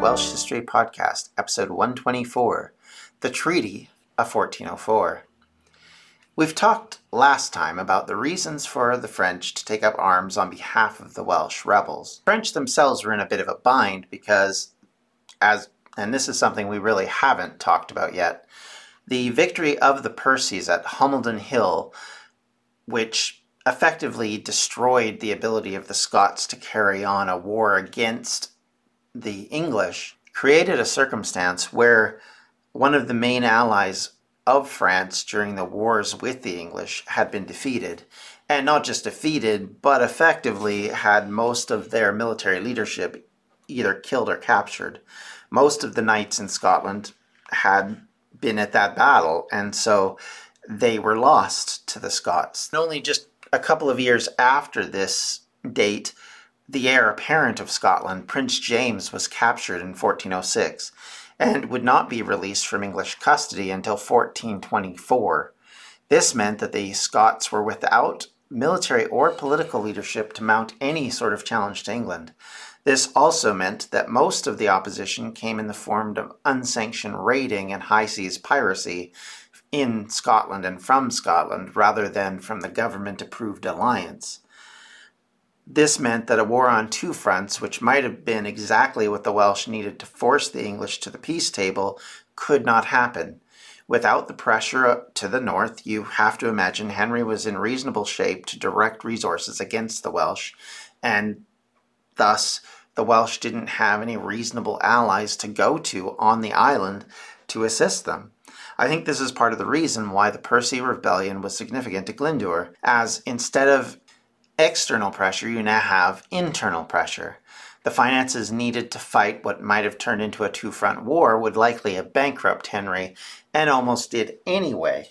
Welsh History Podcast, episode 124 The Treaty of 1404. We've talked last time about the reasons for the French to take up arms on behalf of the Welsh rebels. The French themselves were in a bit of a bind because, as and this is something we really haven't talked about yet, the victory of the Percys at Homildon Hill, which effectively destroyed the ability of the Scots to carry on a war against the English, created a circumstance where one of the main allies of France during the wars with the English had been defeated. And not just defeated, but effectively had most of their military leadership either killed or captured. Most of the knights in Scotland had been at that battle, and so they were lost to the Scots. And only just a couple of years after this date, the heir apparent of Scotland, Prince James, was captured in 1406 and would not be released from English custody until 1424. This meant that the Scots were without military or political leadership to mount any sort of challenge to England. This also meant that most of the opposition came in the form of unsanctioned raiding and high seas piracy in Scotland and from Scotland rather than from the government approved alliance. This meant that a war on two fronts, which might have been exactly what the Welsh needed to force the English to the peace table, could not happen. Without the pressure to the north, you have to imagine Henry was in reasonable shape to direct resources against the Welsh, and thus the Welsh didn't have any reasonable allies to go to on the island to assist them. I think this is part of the reason why the Percy Rebellion was significant to Glyndŵr, as instead of external pressure, you now have internal pressure. The finances needed to fight what might have turned into a two front war would likely have bankrupt Henry, and almost did anyway.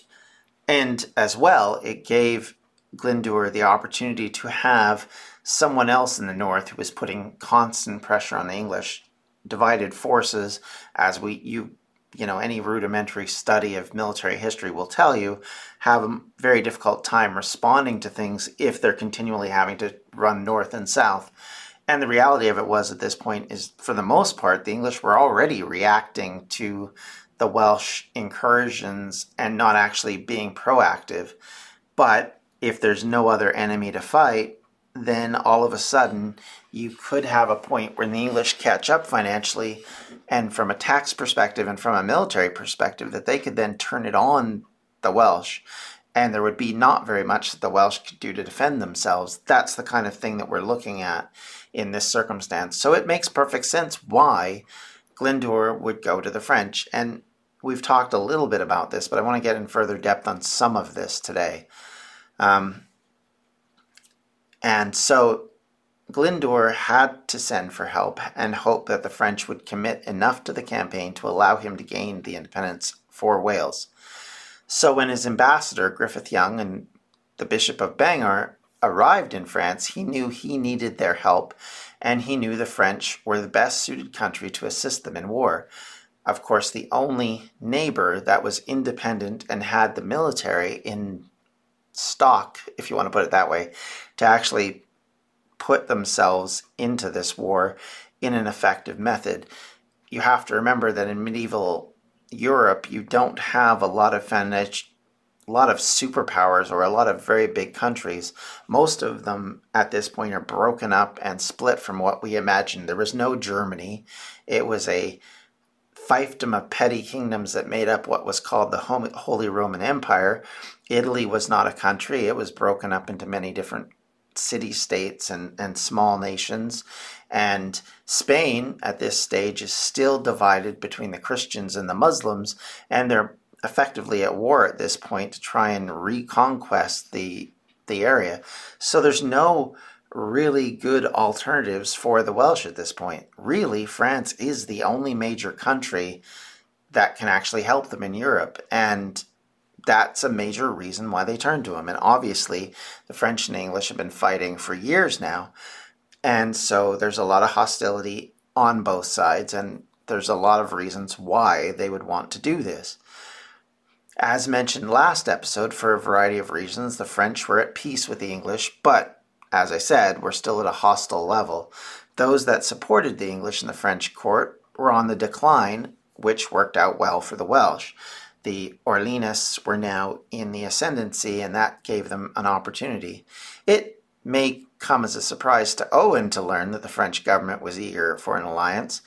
And as well, it gave Glyndŵr the opportunity to have someone else in the north who was putting constant pressure on the English, divided forces, as we you you know any rudimentary study of military history will tell you have a very difficult time responding to things if they're continually having to run north and south. And the reality of it was at this point is for the most part the english were already reacting to the welsh incursions and not actually being proactive. But if there's no other enemy to fight then all of a sudden you could have a point where the English catch up financially and from a tax perspective and from a military perspective that they could then turn it on the Welsh and there would be not very much that the Welsh could do to defend themselves. That's the kind of thing that we're looking at in this circumstance. So it makes perfect sense why Glyndŵr would go to the French. And we've talked a little bit about this, but I want to get in further depth on some of this today. Um, and so Glyndŵr had to send for help and hope that the French would commit enough to the campaign to allow him to gain the independence for Wales. So when his ambassador, Griffith Young, and the Bishop of Bangor arrived in France, he knew he needed their help, and he knew the French were the best suited country to assist them in war. Of course, the only neighbor that was independent and had the military in stock, if you want to put it that way, to actually put themselves into this war in an effective method. You have to remember that in medieval Europe, you don't have a lot of a lot of superpowers or a lot of very big countries. Most of them at this point are broken up and split from what we imagined. There was no Germany. It was a fiefdom of petty kingdoms that made up what was called the Holy Roman Empire. Italy was not a country, it was broken up into many different city states and, and small nations. And Spain at this stage is still divided between the Christians and the Muslims, and they're effectively at war at this point to try and reconquest the the area. So there's no really good alternatives for the Welsh at this point. Really, France is the only major country that can actually help them in Europe. And that's a major reason why they turned to him. And obviously, the French and English have been fighting for years now. And so there's a lot of hostility on both sides, and there's a lot of reasons why they would want to do this. As mentioned last episode, for a variety of reasons, the French were at peace with the English, but as I said, were still at a hostile level. Those that supported the English in the French court were on the decline, which worked out well for the Welsh. The Orleanists were now in the ascendancy, and that gave them an opportunity. It may come as a surprise to Owen to learn that the French government was eager for an alliance.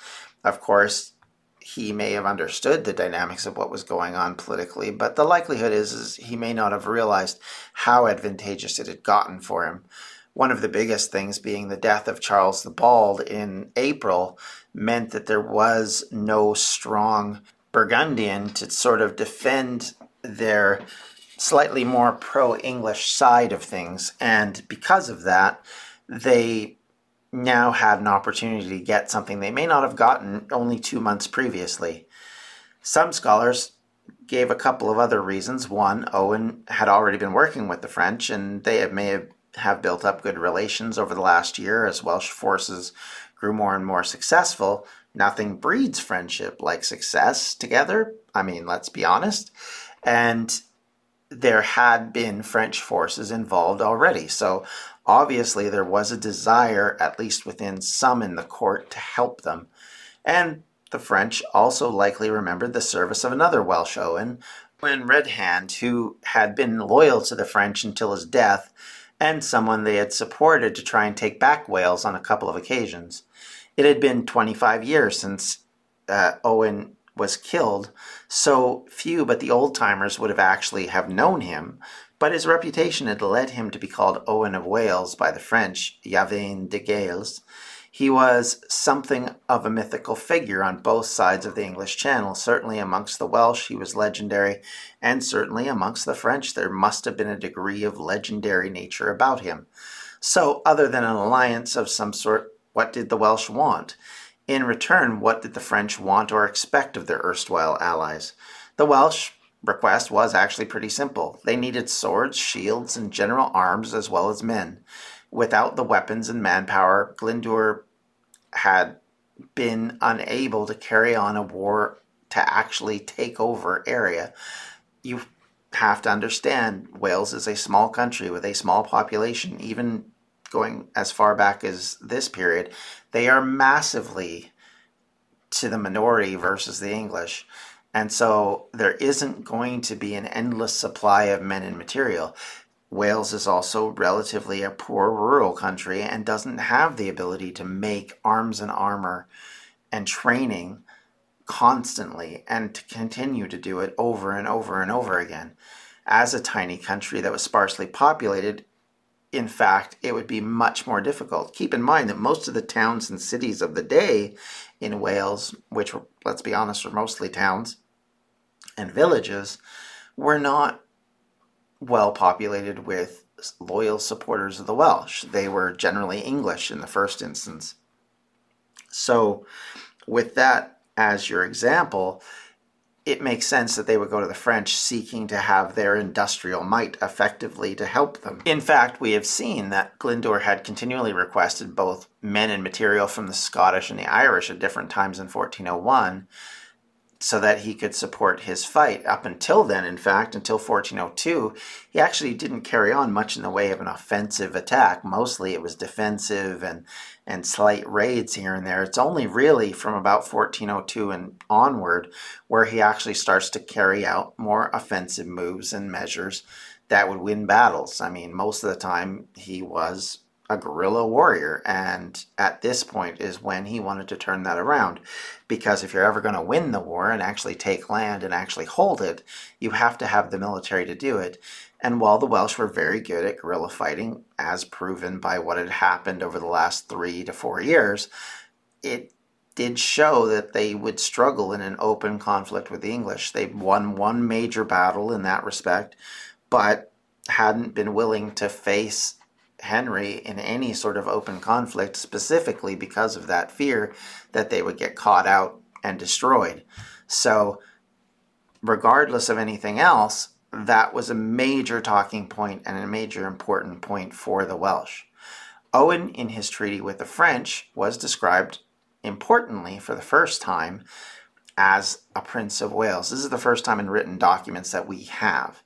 Of course, he may have understood the dynamics of what was going on politically, but the likelihood is, is he may not have realized how advantageous it had gotten for him. One of the biggest things being the death of Charles the Bald in April meant that there was no strong Burgundian to sort of defend their slightly more pro English side of things. And because of that, they now had an opportunity to get something they may not have gotten only two months previously. Some scholars gave a couple of other reasons. One, Owen had already been working with the French, and they may have, have built up good relations over the last year as Welsh forces grew more and more successful. Nothing breeds friendship like success together. I mean, let's be honest. And there had been French forces involved already. So obviously there was a desire, at least within some in the court, to help them. And the French also likely remembered the service of another Welsh Owen, Owen Redhand, who had been loyal to the French until his death, and someone they had supported to try and take back Wales on a couple of occasions. It had been 25 years since uh, Owen was killed, so few but the old timers would have actually have known him, but his reputation had led him to be called Owen of Wales by the French, Yvain de Gales. He was something of a mythical figure on both sides of the English Channel. Certainly amongst the Welsh, he was legendary, and certainly amongst the French, there must have been a degree of legendary nature about him. So, other than an alliance of some sort, what did the Welsh want? In return, what did the French want or expect of their erstwhile allies? The Welsh request was actually pretty simple. They needed swords, shields, and general arms as well as men. Without the weapons and manpower, Glyndŵr had been unable to carry on a war to actually take over area. You have to understand Wales is a small country with a small population, even going as far back as this period. They are massively to the minority versus the English. And so there isn't going to be an endless supply of men and material. Wales is also relatively a poor rural country and doesn't have the ability to make arms and armor and training constantly and to continue to do it over and over and over again. As a tiny country that was sparsely populated, in fact, it would be much more difficult. Keep in mind that most of the towns and cities of the day in Wales, which, let's be honest, are mostly towns and villages, were not well populated with loyal supporters of the Welsh. They were generally English in the first instance. So, with that as your example, it makes sense that they would go to the French seeking to have their industrial might effectively to help them. In fact, we have seen that Glyndŵr had continually requested both men and material from the Scottish and the Irish at different times in 1401 so that he could support his fight. Up until then, in fact, until 1402, he actually didn't carry on much in the way of an offensive attack. Mostly it was defensive and, and slight raids here and there. It's only really from about 1402 and onward where he actually starts to carry out more offensive moves and measures that would win battles. I mean, most of the time he was a guerrilla warrior. And at this point is when he wanted to turn that around. Because if you're ever going to win the war and actually take land and actually hold it, you have to have the military to do it. And while the Welsh were very good at guerrilla fighting, as proven by what had happened over the last three to four years, it did show that they would struggle in an open conflict with the English. They won one major battle in that respect, but hadn't been willing to face Henry in any sort of open conflict, specifically because of that fear that they would get caught out and destroyed. So, regardless of anything else, that was a major talking point and a major important point for the Welsh. Owen, in his treaty with the French, was described importantly for the first time as a Prince of Wales. This is the first time in written documents that we have.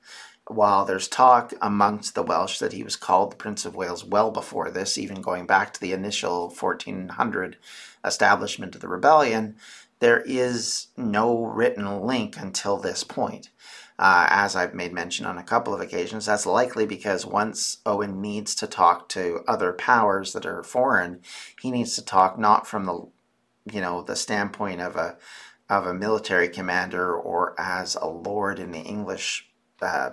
While there's talk amongst the Welsh that he was called the Prince of Wales well before this, even going back to the initial 1400 establishment of the rebellion, there is no written link until this point. Uh, as I've made mention on a couple of occasions, that's likely because once Owen needs to talk to other powers that are foreign, he needs to talk not from the you know the standpoint of a of a military commander or as a lord in the English uh,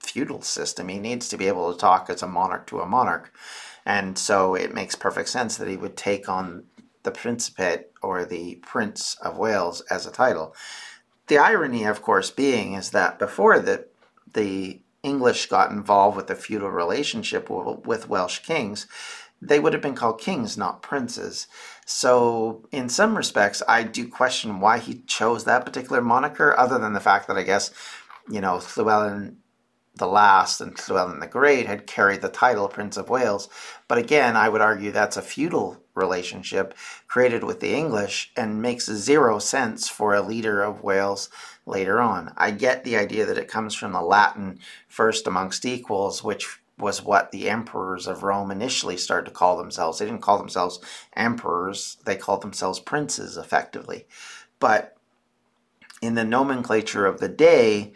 feudal system. He needs to be able to talk as a monarch to a monarch, and so it makes perfect sense that he would take on the Principate or the Prince of Wales as a title. The irony, of course, being is that before the the English got involved with the feudal relationship with Welsh kings, they would have been called kings, not princes. So, in some respects, I do question why he chose that particular moniker, other than the fact that I guess, you know, Llewellyn the Last and Llewellyn the Great had carried the title Prince of Wales. But again, I would argue that's a feudal relationship created with the English and makes zero sense for a leader of Wales later on. I get the idea that it comes from the Latin first amongst equals, which was what the emperors of Rome initially started to call themselves. They didn't call themselves emperors, they called themselves princes effectively. But in the nomenclature of the day,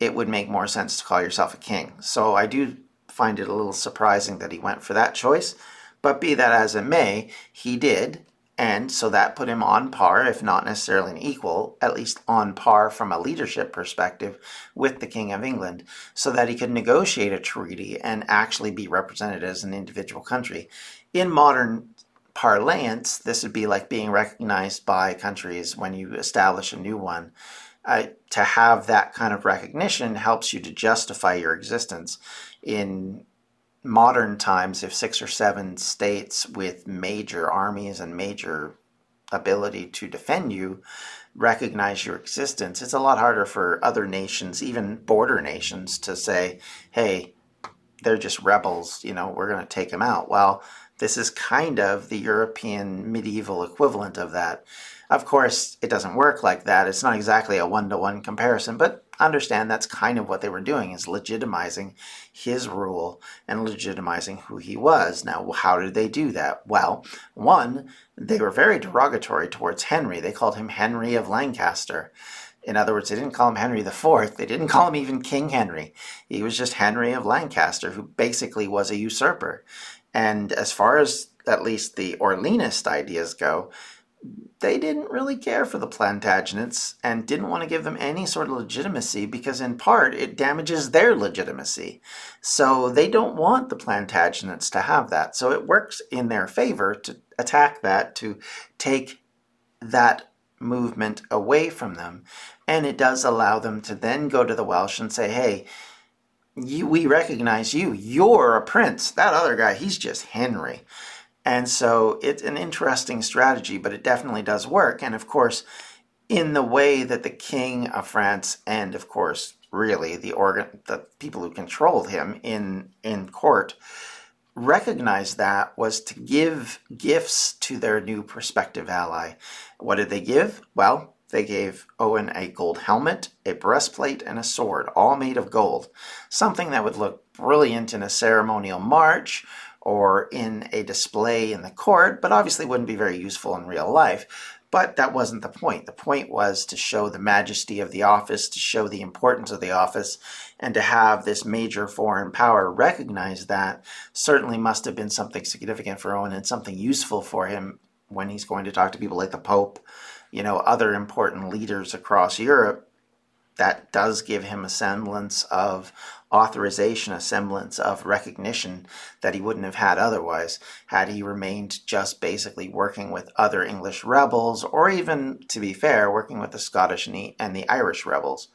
it would make more sense to call yourself a king. So I do find it a little surprising that he went for that choice. But be that as it may, he did, and so that put him on par, if not necessarily an equal, at least on par from a leadership perspective with the King of England, so that he could negotiate a treaty and actually be represented as an individual country. In modern parlance, this would be like being recognized by countries when you establish a new one. Uh, to have that kind of recognition helps you to justify your existence in modern times, if six or seven states with major armies and major ability to defend you recognize your existence, it's a lot harder for other nations, even border nations, to say, hey, they're just rebels, you know, we're going to take them out. Well, this is kind of the European medieval equivalent of that. Of course, it doesn't work like that. It's not exactly a one to one comparison, but understand that's kind of what they were doing is legitimizing his rule and legitimizing who he was. Now, how did they do that? Well, one, they were very derogatory towards Henry. They called him Henry of Lancaster. In other words, they didn't call him Henry IV. They didn't call him even King Henry. He was just Henry of Lancaster, who basically was a usurper. And as far as at least the Orleanist ideas go, they didn't really care for the Plantagenets and didn't want to give them any sort of legitimacy because, in part, it damages their legitimacy. So they don't want the Plantagenets to have that. So it works in their favor to attack that, to take that movement away from them. And it does allow them to then go to the Welsh and say, hey, you, we recognize you. You're a prince. That other guy, he's just Henry. And so it's an interesting strategy, but it definitely does work. And of course, in the way that the king of France and of course really the organ the people who controlled him in in court recognized that was to give gifts to their new prospective ally. What did they give? Well, they gave Owen a gold helmet, a breastplate, and a sword, all made of gold. Something that would look brilliant in a ceremonial march or in a display in the court, but obviously wouldn't be very useful in real life. But that wasn't the point. The point was to show the majesty of the office, to show the importance of the office, and to have this major foreign power recognize that certainly must have been something significant for Owen and something useful for him when he's going to talk to people like the Pope, you know, other important leaders across Europe. That does give him a semblance of authorization, a semblance of recognition that he wouldn't have had otherwise had he remained just basically working with other English rebels, or even, to be fair, working with the Scottish and the Irish rebels.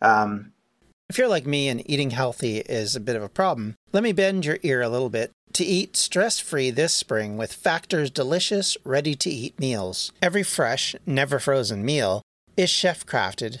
Um, if you're like me and eating healthy is a bit of a problem, let me bend your ear a little bit to eat stress free this spring with Factor's delicious, ready to eat meals. Every fresh, never frozen meal is chef crafted,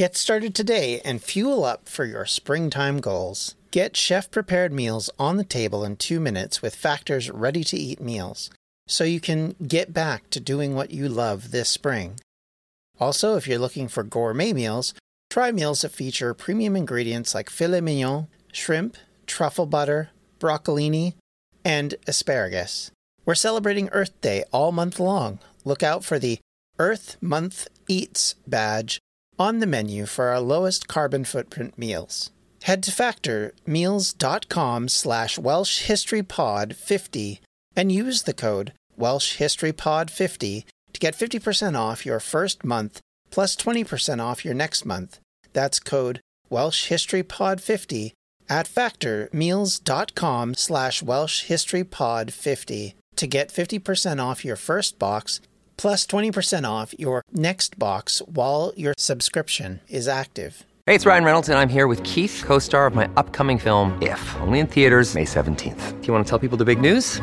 Get started today and fuel up for your springtime goals. Get chef prepared meals on the table in two minutes with Factor's ready to eat meals so you can get back to doing what you love this spring. Also, if you're looking for gourmet meals, try meals that feature premium ingredients like filet mignon, shrimp, truffle butter, broccolini, and asparagus. We're celebrating Earth Day all month long. Look out for the Earth Month Eats badge on the menu for our lowest carbon footprint meals. Head to factormeals.com slash welshhistorypod50 and use the code welshhistorypod50 to get 50% off your first month plus 20% off your next month. That's code welshhistorypod50 at factormeals.com slash welshhistorypod50 to get 50% off your first box plus 20% off your next box while your subscription is active. Hey, it's Ryan Reynolds, and I'm here with Keith, co star of my upcoming film, If, only in theaters, May 17th. Do you want to tell people the big news?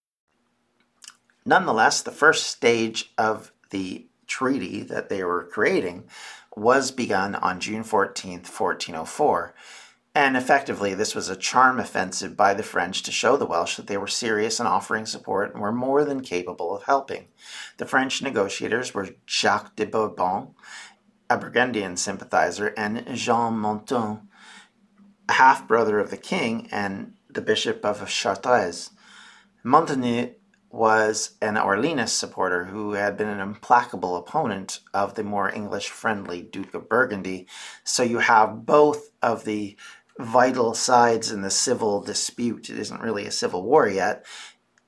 Nonetheless, the first stage of the treaty that they were creating was begun on June 14th, 1404. And effectively, this was a charm offensive by the French to show the Welsh that they were serious in offering support and were more than capable of helping. The French negotiators were Jacques de Bourbon, a Burgundian sympathizer, and Jean Montaigu, a half brother of the king and the Bishop of Chartres. Montaigu was an Orleanist supporter who had been an implacable opponent of the more English friendly Duke of Burgundy. So you have both of the vital sides in the civil dispute. It isn't really a civil war yet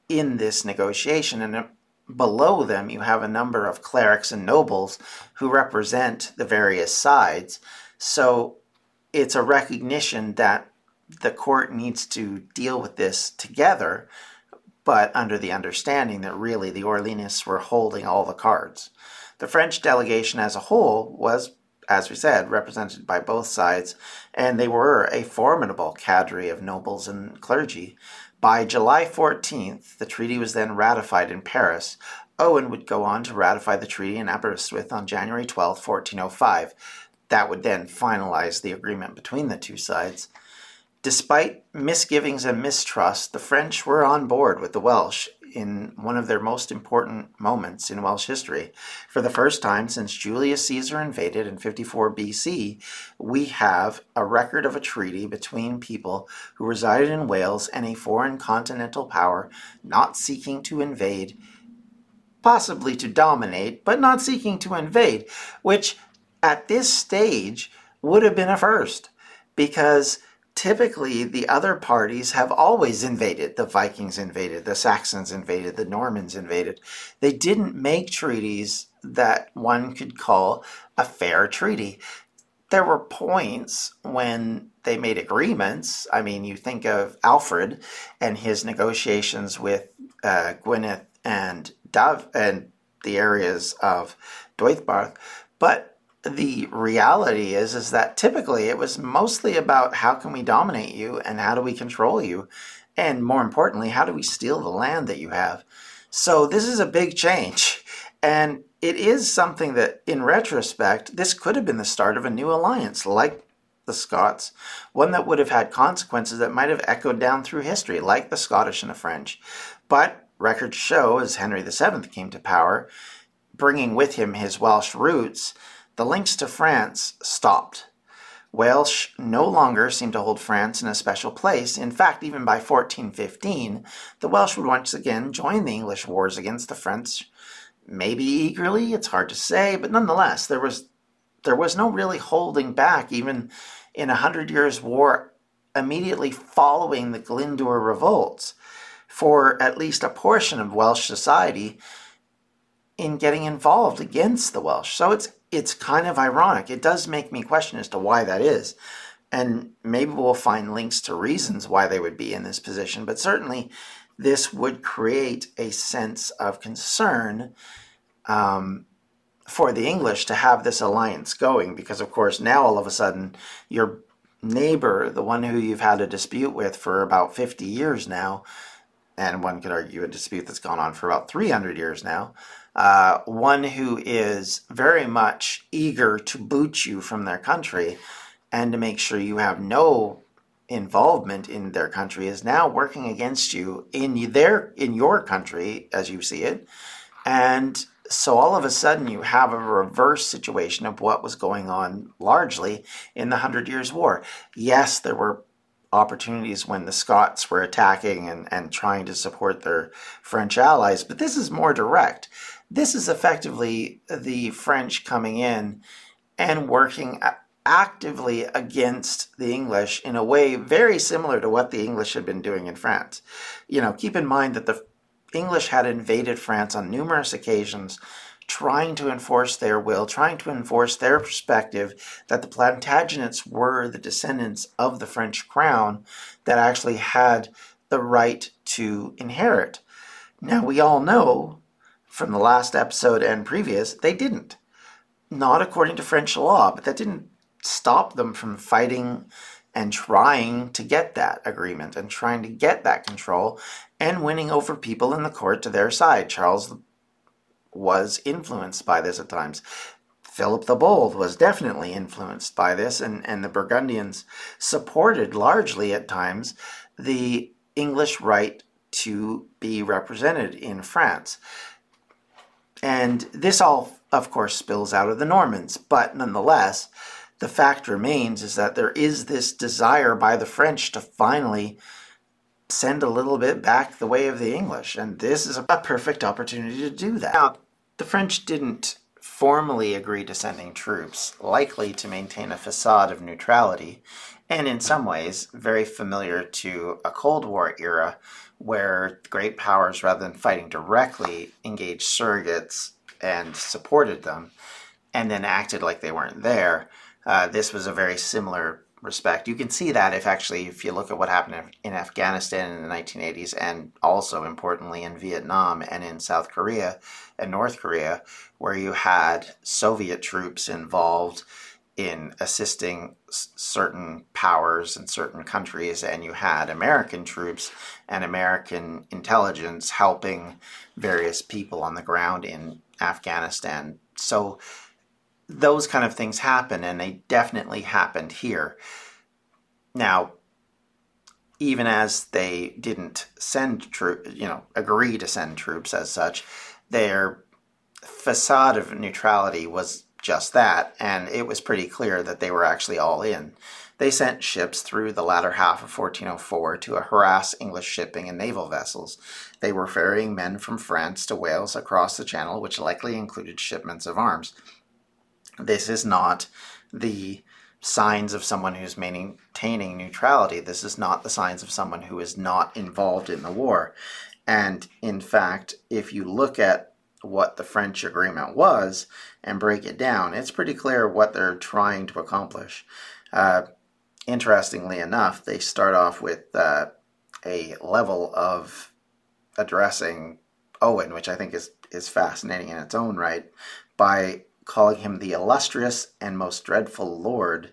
in this negotiation. And uh, below them, you have a number of clerics and nobles who represent the various sides. So it's a recognition that the court needs to deal with this together but under the understanding that really the Orleanists were holding all the cards. The French delegation as a whole was, as we said, represented by both sides, and they were a formidable cadre of nobles and clergy. By July 14th, the treaty was then ratified in Paris. Owen would go on to ratify the treaty in Aberystwyth on January 12, 1405. That would then finalize the agreement between the two sides. Despite misgivings and mistrust, the French were on board with the Welsh. in one of their most important moments in Welsh history. For the first time since Julius Caesar invaded in 54 BC, we have a record of a treaty between people who resided in Wales and a foreign continental power not seeking to invade, possibly to dominate, but not seeking to invade, which at this stage would have been a first because typically the other parties have always invaded. The Vikings invaded, the Saxons invaded, the Normans invaded. They didn't make treaties that one could call a fair treaty. There were points when they made agreements. I mean, you think of Alfred and his negotiations with uh, and Dove and the areas of Deheubarth, but the reality is is that typically it was mostly about how can we dominate you and how do we control you? And more importantly how do we steal the land that you have? So this is a big change. And it is something that in retrospect this could have been the start of a new alliance like the Scots, one that would have had consequences that might have echoed down through history, like the Scottish and the French. But records show, as Henry VII came to power, bringing with him his Welsh roots, the links to France stopped. Welsh no longer seemed to hold France in a special place. In fact, even by 1415, the Welsh would once again join the English wars against the French. Maybe eagerly, it's hard to say, but nonetheless, there was there was no really holding back even in a Hundred Years' War immediately following the Glyndŵr revolts for at least a portion of Welsh society in getting involved against the Welsh. So it's it's kind of ironic. It does make me question as to why that is. And maybe we'll find links to reasons why they would be in this position, but certainly this would create a sense of concern um, for the English to have this alliance going, because of course now all of a sudden your neighbor, the one who you've had a dispute with for about 50 years now, and one could argue a dispute that's gone on for about 300 years now, uh, one who is very much eager to boot you from their country and to make sure you have no involvement in their country is now working against you in their in your country as you see it and so all of a sudden you have a reverse situation of what was going on largely in the Hundred Years' War. Yes, there were opportunities when the Scots were attacking and, and trying to support their French allies, but this is more direct. This is effectively the French coming in and working actively against the English in a way very similar to what the English had been doing in France. You know, keep in mind that the English had invaded France on numerous occasions, trying to enforce their will, trying to enforce their perspective that the Plantagenets were the descendants of the French crown that actually had the right to inherit. Now, we all know from the last episode and previous, they didn't. Not according to French law, but that didn't stop them from fighting and trying to get that agreement and trying to get that control and winning over people in the court to their side. Charles was influenced by this at times. Philip the Bold was definitely influenced by this, and, and the Burgundians supported largely at times the English right to be represented in France. And this all, of course, spills out of the Normans, but nonetheless, the fact remains is that there is this desire by the French to finally send a little bit back the way of the English, and this is a perfect opportunity to do that. Now, the French didn't formally agree to sending troops, likely to maintain a facade of neutrality, and in some ways very familiar to a Cold War era where great powers, rather than fighting directly, engaged surrogates and supported them, and then acted like they weren't there. Uh, this was a very similar respect. You can see that if actually, if you look at what happened in Afghanistan in the 1980s, and also importantly in Vietnam and in South Korea and North Korea, where you had Soviet troops involved in assisting certain powers and certain countries, and you had American troops and American intelligence helping various people on the ground in Afghanistan. So those kind of things happen, and they definitely happened here. Now, even as they didn't send troops, you know, agree to send troops as such, their facade of neutrality was just that, and it was pretty clear that they were actually all in. They sent ships through the latter half of 1404 to harass English shipping and naval vessels. They were ferrying men from France to Wales across the Channel, which likely included shipments of arms. This is not the signs of someone who's maintaining neutrality. This is not the signs of someone who is not involved in the war. And in fact, if you look at what the French agreement was and break it down, it's pretty clear what they're trying to accomplish. Uh, interestingly enough, they start off with uh, a level of addressing Owen, which I think is, is fascinating in its own right, by calling him the illustrious and most dreadful lord,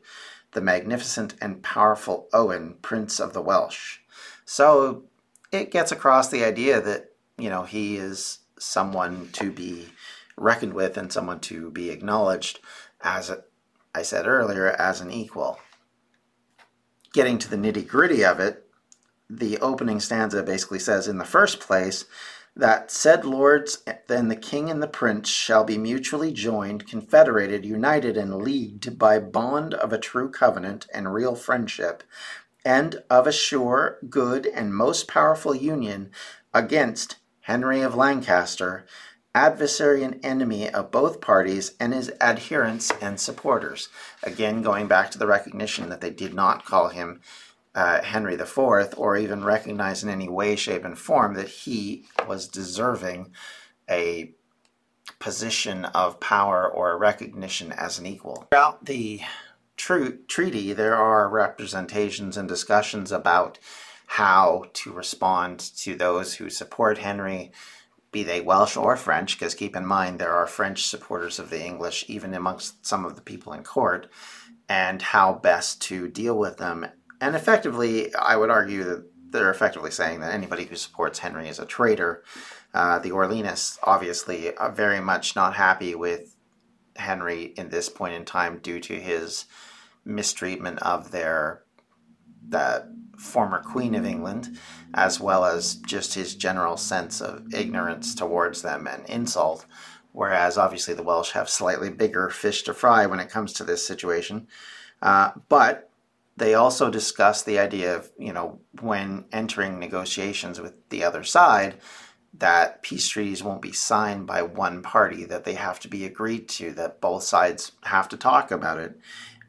the magnificent and powerful Owen, Prince of the Welsh. So it gets across the idea that, you know, he is someone to be reckoned with and someone to be acknowledged as, I said earlier, as an equal. Getting to the nitty gritty of it, the opening stanza basically says, in the first place, that said lords then the king and the prince shall be mutually joined, confederated, united, and leagued by bond of a true covenant and real friendship, and of a sure, good, and most powerful union against Henry of Lancaster, adversary and enemy of both parties, and his adherents and supporters. Again, going back to the recognition that they did not call him uh, Henry IV or even recognize in any way, shape, and form that he was deserving a position of power or recognition as an equal. Throughout the tr- treaty, there are representations and discussions about how to respond to those who support Henry, be they Welsh or French, because keep in mind there are French supporters of the English even amongst some of the people in court, and how best to deal with them and effectively, I would argue that they're effectively saying that anybody who supports Henry is a traitor. Uh, the Orleanists obviously are very much not happy with Henry in this point in time due to his mistreatment of their the former Queen of England, as well as just his general sense of ignorance towards them and insult. Whereas obviously the Welsh have slightly bigger fish to fry when it comes to this situation. Uh, but they also discuss the idea of, you know, when entering negotiations with the other side, that peace treaties won't be signed by one party, that they have to be agreed to, that both sides have to talk about it.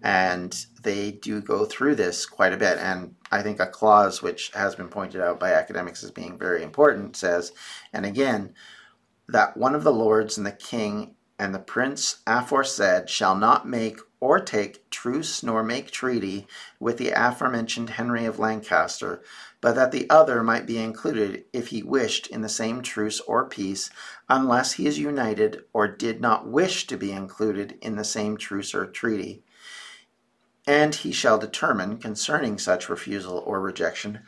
And they do go through this quite a bit. And I think a clause which has been pointed out by academics as being very important says, and again, that one of the lords and the king and the prince aforesaid shall not make or take truce nor make treaty with the aforementioned Henry of Lancaster, but that the other might be included if he wished in the same truce or peace, unless he is united or did not wish to be included in the same truce or treaty. And he shall determine concerning such refusal or rejection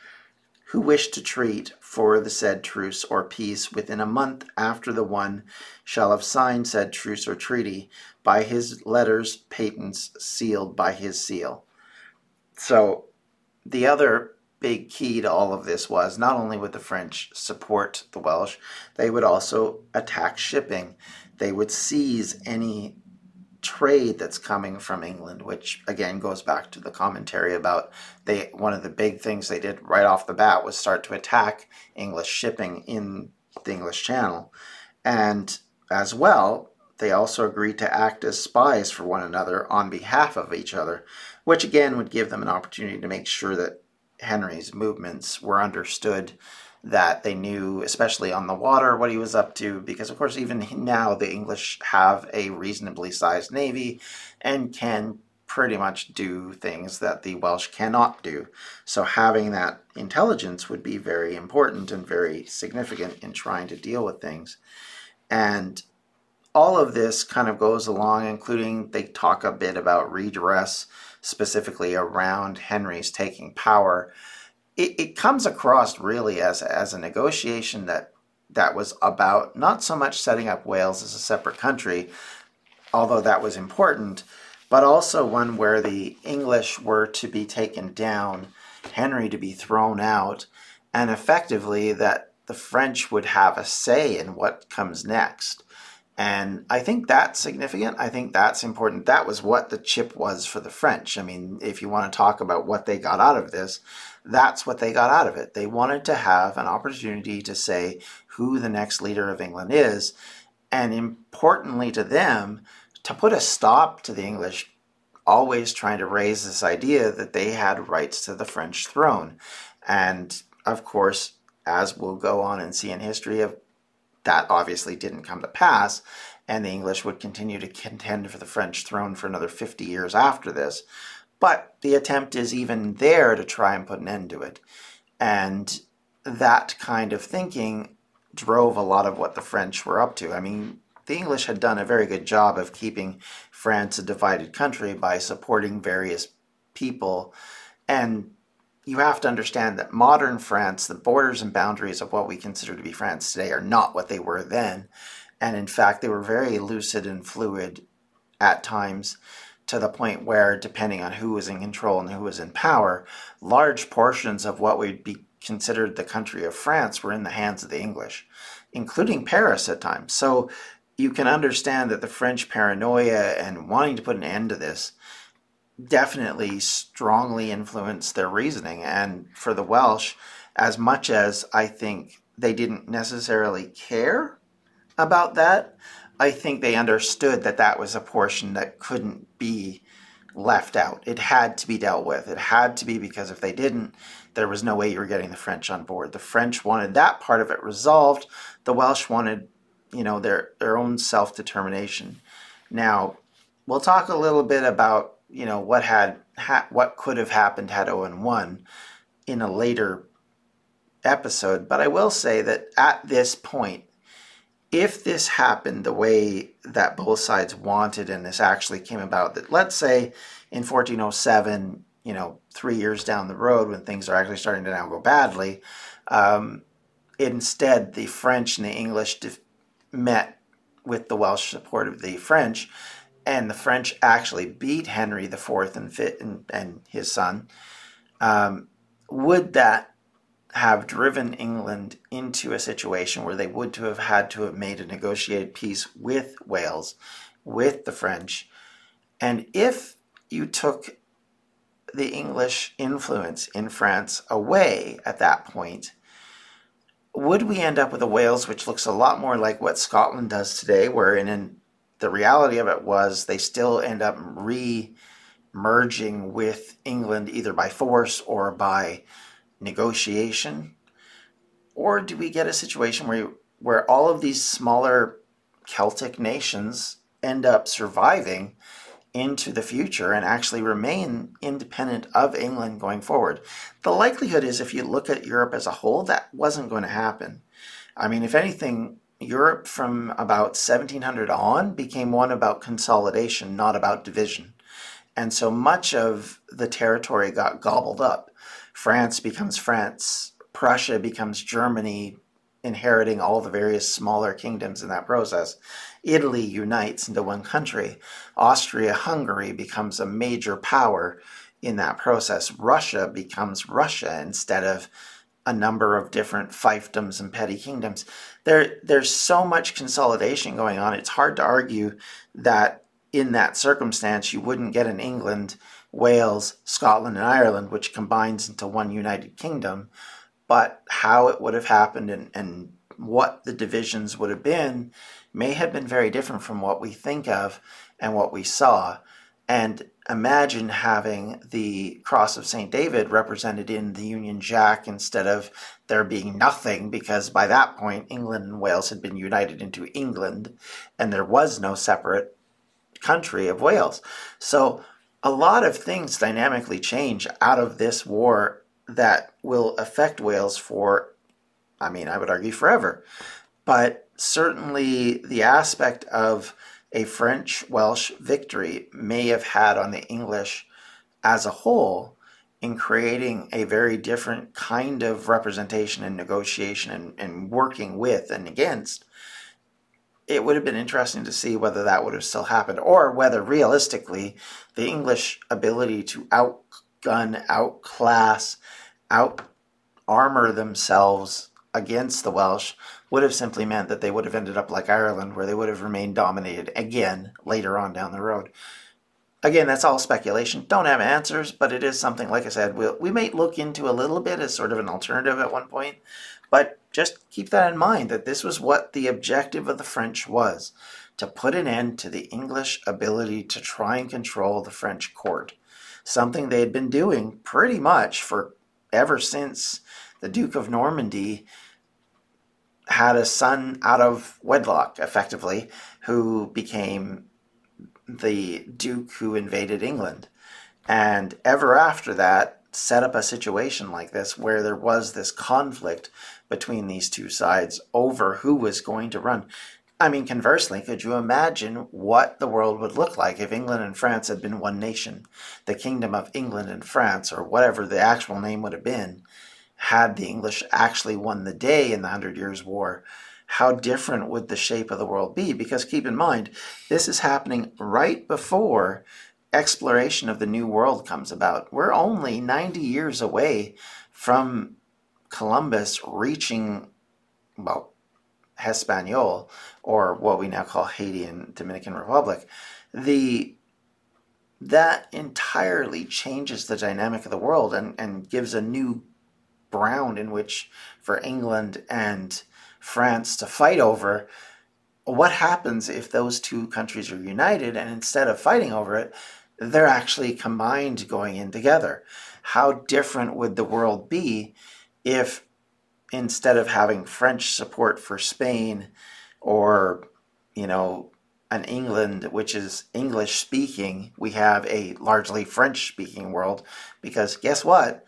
who wish to treat for the said truce or peace within a month after the one shall have signed said truce or treaty by his letters patents sealed by his seal. So the other big key to all of this was not only would the French support the Welsh, they would also attack shipping. They would seize any trade that's coming from England, which again goes back to the commentary about they one of the big things they did right off the bat was start to attack English shipping in the English Channel. And as well, they also agreed to act as spies for one another on behalf of each other, which again would give them an opportunity to make sure that Henry's movements were understood that they knew, especially on the water, what he was up to. Because, of course, even now, the English have a reasonably sized navy and can pretty much do things that the Welsh cannot do. So, having that intelligence would be very important and very significant in trying to deal with things. And all of this kind of goes along, including they talk a bit about redress, specifically around Henry's taking power it, it comes across really as as a negotiation that that was about not so much setting up Wales as a separate country, although that was important, but also one where the English were to be taken down Henry to be thrown out, and effectively that the French would have a say in what comes next. And I think that's significant. I think that's important. That was what the chip was for the French. I mean, if you want to talk about what they got out of this, that's what they got out of it. They wanted to have an opportunity to say who the next leader of England is. And importantly to them, to put a stop to the English always trying to raise this idea that they had rights to the French throne. And of course, as we'll go on and see in history, that obviously didn't come to pass, and the English would continue to contend for the French throne for another 50 years after this. But the attempt is even there to try and put an end to it. And that kind of thinking drove a lot of what the French were up to. I mean, the English had done a very good job of keeping France a divided country by supporting various people. And you have to understand that modern France, the borders and boundaries of what we consider to be France today, are not what they were then. And in fact, they were very lucid and fluid at times to the point where, depending on who was in control and who was in power, large portions of what would be considered the country of France were in the hands of the English, including Paris at times. So you can understand that the French paranoia and wanting to put an end to this definitely strongly influenced their reasoning. And for the Welsh, as much as I think they didn't necessarily care about that, I think they understood that that was a portion that couldn't be left out. It had to be dealt with. It had to be because if they didn't, there was no way you were getting the French on board. The French wanted that part of it resolved. The Welsh wanted, you know, their their own self determination. Now, we'll talk a little bit about you know what had ha- what could have happened had Owen won in a later episode. But I will say that at this point, if this happened the way that both sides wanted, and this actually came about, that let's say in 1407, you know, three years down the road when things are actually starting to now go badly, um, instead the French and the English def- met with the Welsh support of the French and the French actually beat Henry IV and, Fit and, and his son, um, would that have driven England into a situation where they would to have had to have made a negotiated peace with Wales, with the French? And if you took the English influence in France away at that point, would we end up with a Wales which looks a lot more like what Scotland does today, where in the reality of it was they still end up re merging with England either by force or by negotiation? Or do we get a situation where, where all of these smaller Celtic nations end up surviving into the future and actually remain independent of England going forward? The likelihood is, if you look at Europe as a whole, that wasn't going to happen. I mean, if anything, Europe from about 1700 on became one about consolidation, not about division. And so much of the territory got gobbled up. France becomes France, Prussia becomes Germany, inheriting all the various smaller kingdoms in that process. Italy unites into one country. Austria Hungary becomes a major power in that process. Russia becomes Russia instead of a number of different fiefdoms and petty kingdoms. There, there's so much consolidation going on. It's hard to argue that in that circumstance you wouldn't get an England, Wales, Scotland, and Ireland, which combines into one united kingdom. But how it would have happened and, and what the divisions would have been may have been very different from what we think of and what we saw. And imagine having the cross of St. David represented in the Union Jack instead of there being nothing, because by that point, England and Wales had been united into England and there was no separate country of Wales. So a lot of things dynamically change out of this war that will affect Wales for, I mean, I would argue forever. But certainly the aspect of a French Welsh victory may have had on the English as a whole in creating a very different kind of representation and negotiation and, and working with and against. It would have been interesting to see whether that would have still happened or whether realistically the English ability to outgun, outclass, out armor themselves against the Welsh would have simply meant that they would have ended up like Ireland, where they would have remained dominated again later on down the road. Again, that's all speculation. Don't have answers, but it is something, like I said, we'll, we may look into a little bit as sort of an alternative at one point. But just keep that in mind that this was what the objective of the French was to put an end to the English ability to try and control the French court. Something they had been doing pretty much for ever since the Duke of Normandy had a son out of wedlock, effectively, who became the Duke who invaded England. And ever after that, set up a situation like this where there was this conflict between these two sides over who was going to run. I mean, conversely, could you imagine what the world would look like if England and France had been one nation? The Kingdom of England and France, or whatever the actual name would have been, had the English actually won the day in the Hundred Years' War how different would the shape of the world be? Because keep in mind, this is happening right before exploration of the New World comes about. We're only 90 years away from Columbus reaching, well, Hispaniola, or what we now call Haiti and Dominican Republic. The that entirely changes the dynamic of the world and, and gives a new ground in which for England and France to fight over. What happens if those two countries are united and instead of fighting over it, they're actually combined going in together? How different would the world be if instead of having French support for Spain or, you know, an England which is English speaking, we have a largely French speaking world because guess what?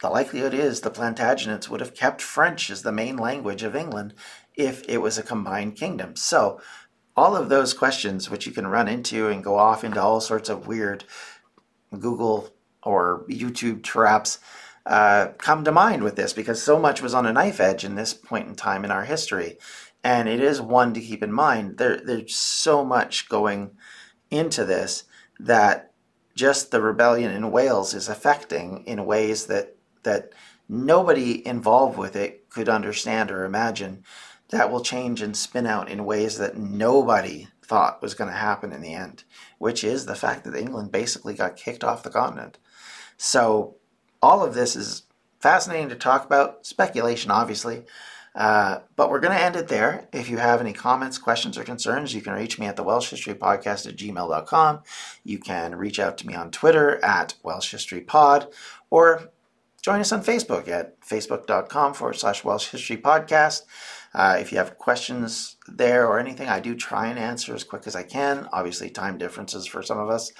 The likelihood is the Plantagenets would have kept French as the main language of England if it was a combined kingdom. So, all of those questions, which you can run into and go off into all sorts of weird Google or YouTube traps, uh, come to mind with this because so much was on a knife edge in this point in time in our history. And it is one to keep in mind. There, there's so much going into this that just the rebellion in Wales is affecting in ways that that nobody involved with it could understand or imagine that will change and spin out in ways that nobody thought was going to happen in the end, which is the fact that England basically got kicked off the continent. So, all of this is fascinating to talk about, speculation, obviously. Uh, but we're going to end it there. If you have any comments, questions, or concerns, you can reach me at the Welsh History Podcast at gmail.com. You can reach out to me on Twitter at Welsh History Pod, or join us on Facebook at facebook.com forward slash Welsh History Podcast. Uh, if you have questions there or anything, I do try and answer as quick as I can. Obviously, time differences for some of us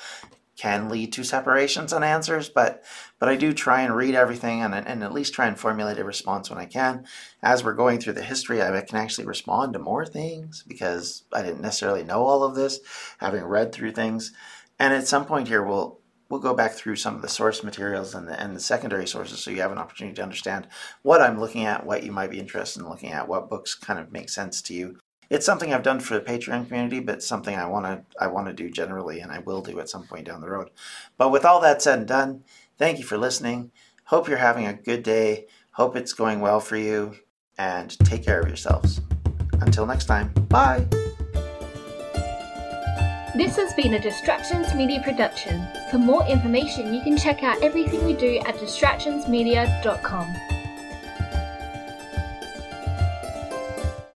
can lead to separations and answers, but but I do try and read everything and, and at least try and formulate a response when I can. As we're going through the history, I can actually respond to more things because I didn't necessarily know all of this, having read through things. And at some point here, we'll we'll go back through some of the source materials and the, and the secondary sources so you have an opportunity to understand what I'm looking at, what you might be interested in looking at, what books kind of make sense to you. It's something I've done for the Patreon community, but something I want to I want to do generally, and I will do at some point down the road. But with all that said and done, thank you for listening. Hope you're having a good day. Hope it's going well for you, and take care of yourselves. Until next time, bye. This has been a Distractions Media production. For more information, you can check out everything we do at distractionsmedia.com.